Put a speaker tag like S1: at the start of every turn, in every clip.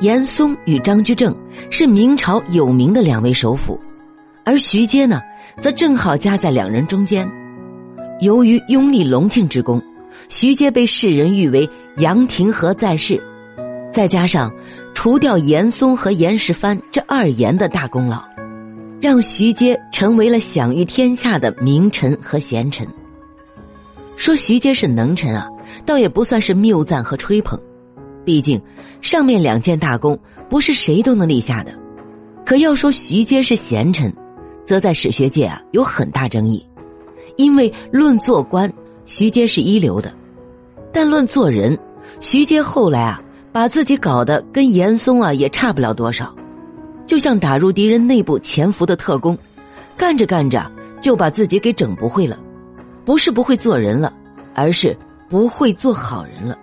S1: 严嵩与张居正是明朝有名的两位首辅，而徐阶呢，则正好夹在两人中间。由于拥立隆庆之功，徐阶被世人誉为杨廷和在世，再加上除掉严嵩和严世蕃这二严的大功劳，让徐阶成为了享誉天下的名臣和贤臣。说徐阶是能臣啊，倒也不算是谬赞和吹捧，毕竟。上面两件大功不是谁都能立下的，可要说徐阶是贤臣，则在史学界啊有很大争议。因为论做官，徐阶是一流的；但论做人，徐阶后来啊把自己搞得跟严嵩啊也差不了多少，就像打入敌人内部潜伏的特工，干着干着就把自己给整不会了，不是不会做人了，而是不会做好人了。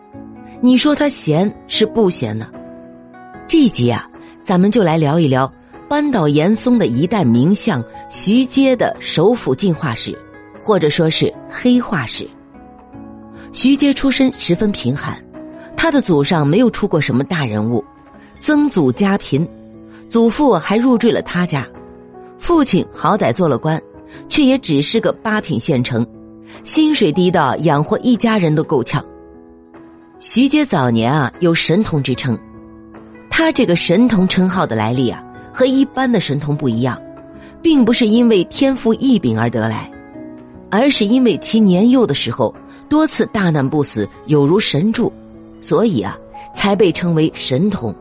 S1: 你说他闲是不闲呢？这一集啊，咱们就来聊一聊扳倒严嵩的一代名相徐阶的首辅进化史，或者说是黑化史。徐阶出身十分贫寒，他的祖上没有出过什么大人物，曾祖家贫，祖父还入赘了他家，父亲好歹做了官，却也只是个八品县城，薪水低到养活一家人都够呛。徐阶早年啊有神童之称，他这个神童称号的来历啊和一般的神童不一样，并不是因为天赋异禀而得来，而是因为其年幼的时候多次大难不死，有如神助，所以啊才被称为神童。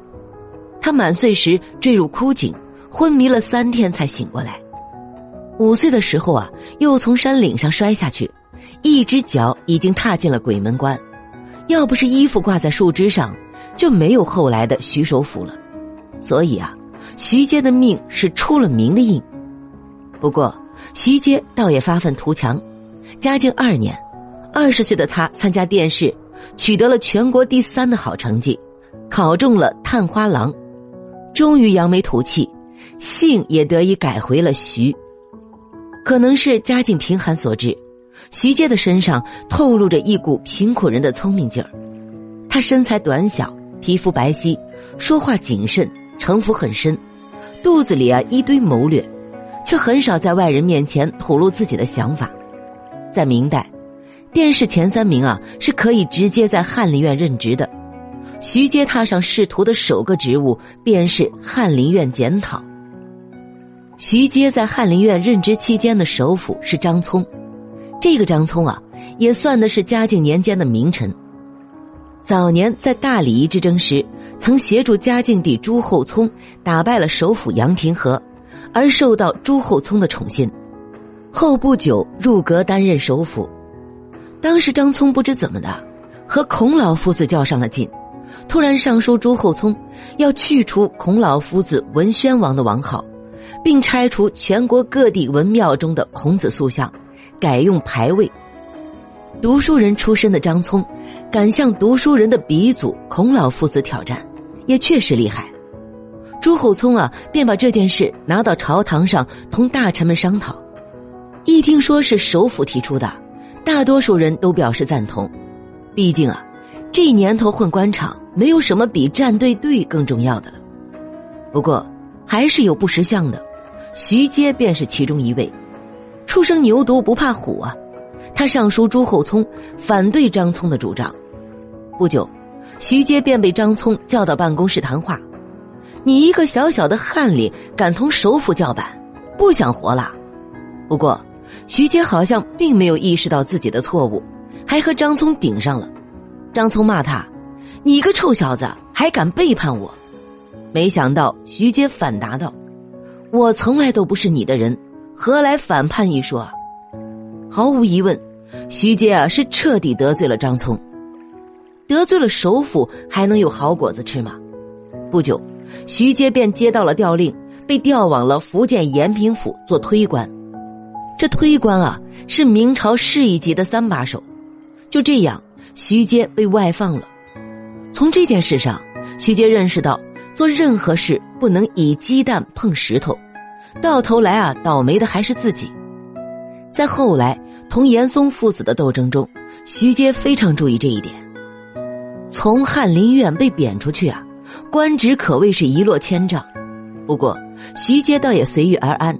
S1: 他满岁时坠入枯井，昏迷了三天才醒过来。五岁的时候啊又从山岭上摔下去，一只脚已经踏进了鬼门关。要不是衣服挂在树枝上，就没有后来的徐首府了。所以啊，徐阶的命是出了名的硬。不过，徐阶倒也发愤图强。嘉靖二年，二十岁的他参加殿试，取得了全国第三的好成绩，考中了探花郎，终于扬眉吐气，姓也得以改回了徐。可能是家境贫寒所致。徐阶的身上透露着一股贫苦人的聪明劲儿，他身材短小，皮肤白皙，说话谨慎，城府很深，肚子里啊一堆谋略，却很少在外人面前吐露自己的想法。在明代，殿试前三名啊是可以直接在翰林院任职的。徐阶踏上仕途的首个职务便是翰林院检讨。徐阶在翰林院任职期间的首辅是张聪。这个张聪啊，也算的是嘉靖年间的名臣。早年在大礼仪之争时，曾协助嘉靖帝朱厚熜打败了首辅杨廷和，而受到朱厚熜的宠信。后不久入阁担任首辅。当时张聪不知怎么的，和孔老夫子较上了劲，突然上书朱厚熜，要去除孔老夫子文宣王的王号，并拆除全国各地文庙中的孔子塑像。改用牌位。读书人出身的张聪，敢向读书人的鼻祖孔老夫子挑战，也确实厉害。朱厚熜啊，便把这件事拿到朝堂上同大臣们商讨。一听说是首辅提出的，大多数人都表示赞同。毕竟啊，这年头混官场，没有什么比站对队更重要的了。不过，还是有不识相的，徐阶便是其中一位。初生牛犊不怕虎啊！他上书朱厚熜，反对张聪的主张。不久，徐阶便被张聪叫到办公室谈话：“你一个小小的翰林，敢同首辅叫板，不想活了？”不过，徐阶好像并没有意识到自己的错误，还和张聪顶上了。张聪骂他：“你个臭小子，还敢背叛我！”没想到徐阶反答道：“我从来都不是你的人。”何来反叛一说？毫无疑问，徐阶啊是彻底得罪了张聪，得罪了首辅，还能有好果子吃吗？不久，徐阶便接到了调令，被调往了福建延平府做推官。这推官啊，是明朝市一级的三把手。就这样，徐阶被外放了。从这件事上，徐阶认识到，做任何事不能以鸡蛋碰石头。到头来啊，倒霉的还是自己。在后来同严嵩父子的斗争中，徐阶非常注意这一点。从翰林院被贬出去啊，官职可谓是一落千丈。不过徐阶倒也随遇而安，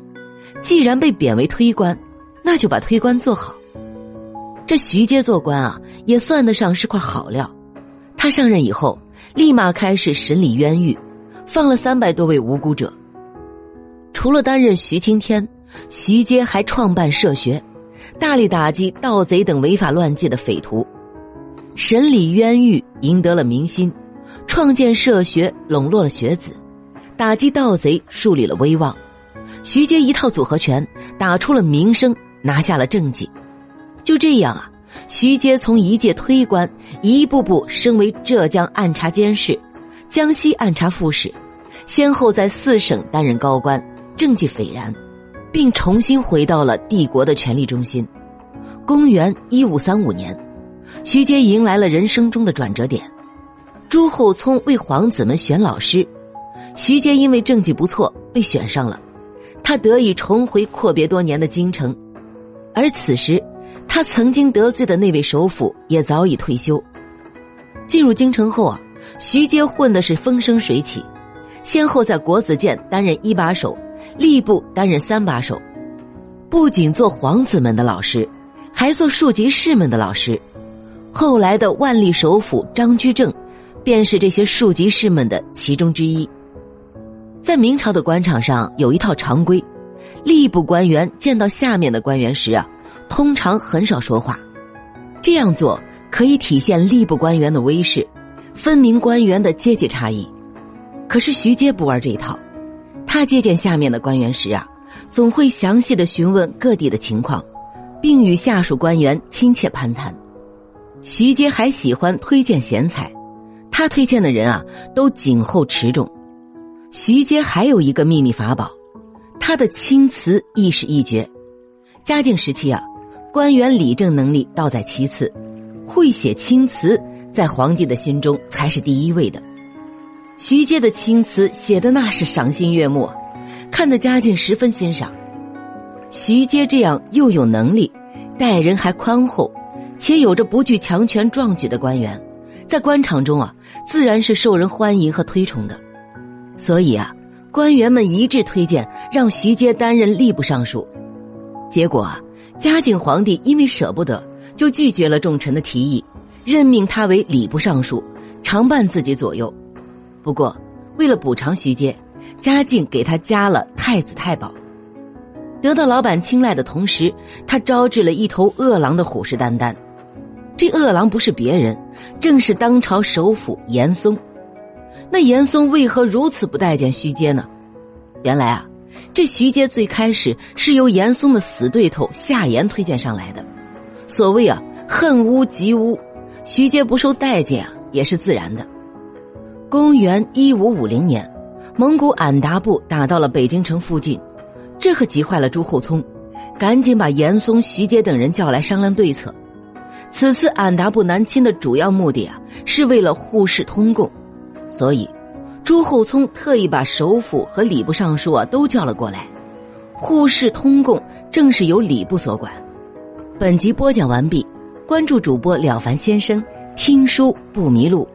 S1: 既然被贬为推官，那就把推官做好。这徐阶做官啊，也算得上是块好料。他上任以后，立马开始审理冤狱，放了三百多位无辜者。除了担任徐青天，徐阶还创办社学，大力打击盗贼等违法乱纪的匪徒，审理冤狱，赢得了民心；创建社学，笼络了学子；打击盗贼，树立了威望。徐阶一套组合拳，打出了名声，拿下了政绩。就这样啊，徐阶从一介推官，一步步升为浙江按察监事、江西按察副使，先后在四省担任高官，政绩斐然，并重新回到了帝国的权力中心。公元一五三五年，徐阶迎来了人生中的转折点。朱厚熜为皇子们选老师，徐阶因为政绩不错被选上了，他得以重回阔别多年的京城，而此时。他曾经得罪的那位首辅也早已退休。进入京城后啊，徐阶混的是风生水起，先后在国子监担任一把手，吏部担任三把手，不仅做皇子们的老师，还做庶吉士们的老师。后来的万历首辅张居正，便是这些庶吉士们的其中之一。在明朝的官场上有一套常规，吏部官员见到下面的官员时啊。通常很少说话，这样做可以体现吏部官员的威势，分明官员的阶级差异。可是徐阶不玩这一套，他接见下面的官员时啊，总会详细的询问各地的情况，并与下属官员亲切攀谈。徐阶还喜欢推荐贤才，他推荐的人啊都谨厚持重。徐阶还有一个秘密法宝，他的青词亦是一绝。嘉靖时期啊。官员理政能力倒在其次，会写青词在皇帝的心中才是第一位的。徐阶的青词写的那是赏心悦目，看得嘉靖十分欣赏。徐阶这样又有能力，待人还宽厚，且有着不惧强权壮举的官员，在官场中啊，自然是受人欢迎和推崇的。所以啊，官员们一致推荐让徐阶担任吏部尚书，结果啊。嘉靖皇帝因为舍不得，就拒绝了众臣的提议，任命他为礼部尚书，常伴自己左右。不过，为了补偿徐阶，嘉靖给他加了太子太保。得到老板青睐的同时，他招致了一头饿狼的虎视眈眈。这饿狼不是别人，正是当朝首辅严嵩。那严嵩为何如此不待见徐阶呢？原来啊。这徐阶最开始是由严嵩的死对头夏言推荐上来的。所谓啊，恨屋及乌，徐阶不受待见啊，也是自然的。公元一五五零年，蒙古俺答部打到了北京城附近，这可急坏了朱厚熜，赶紧把严嵩、徐阶等人叫来商量对策。此次俺答部南侵的主要目的啊，是为了护市通贡，所以。朱厚熜特意把首辅和礼部尚书啊都叫了过来，护市通贡正是由礼部所管。本集播讲完毕，关注主播了凡先生，听书不迷路。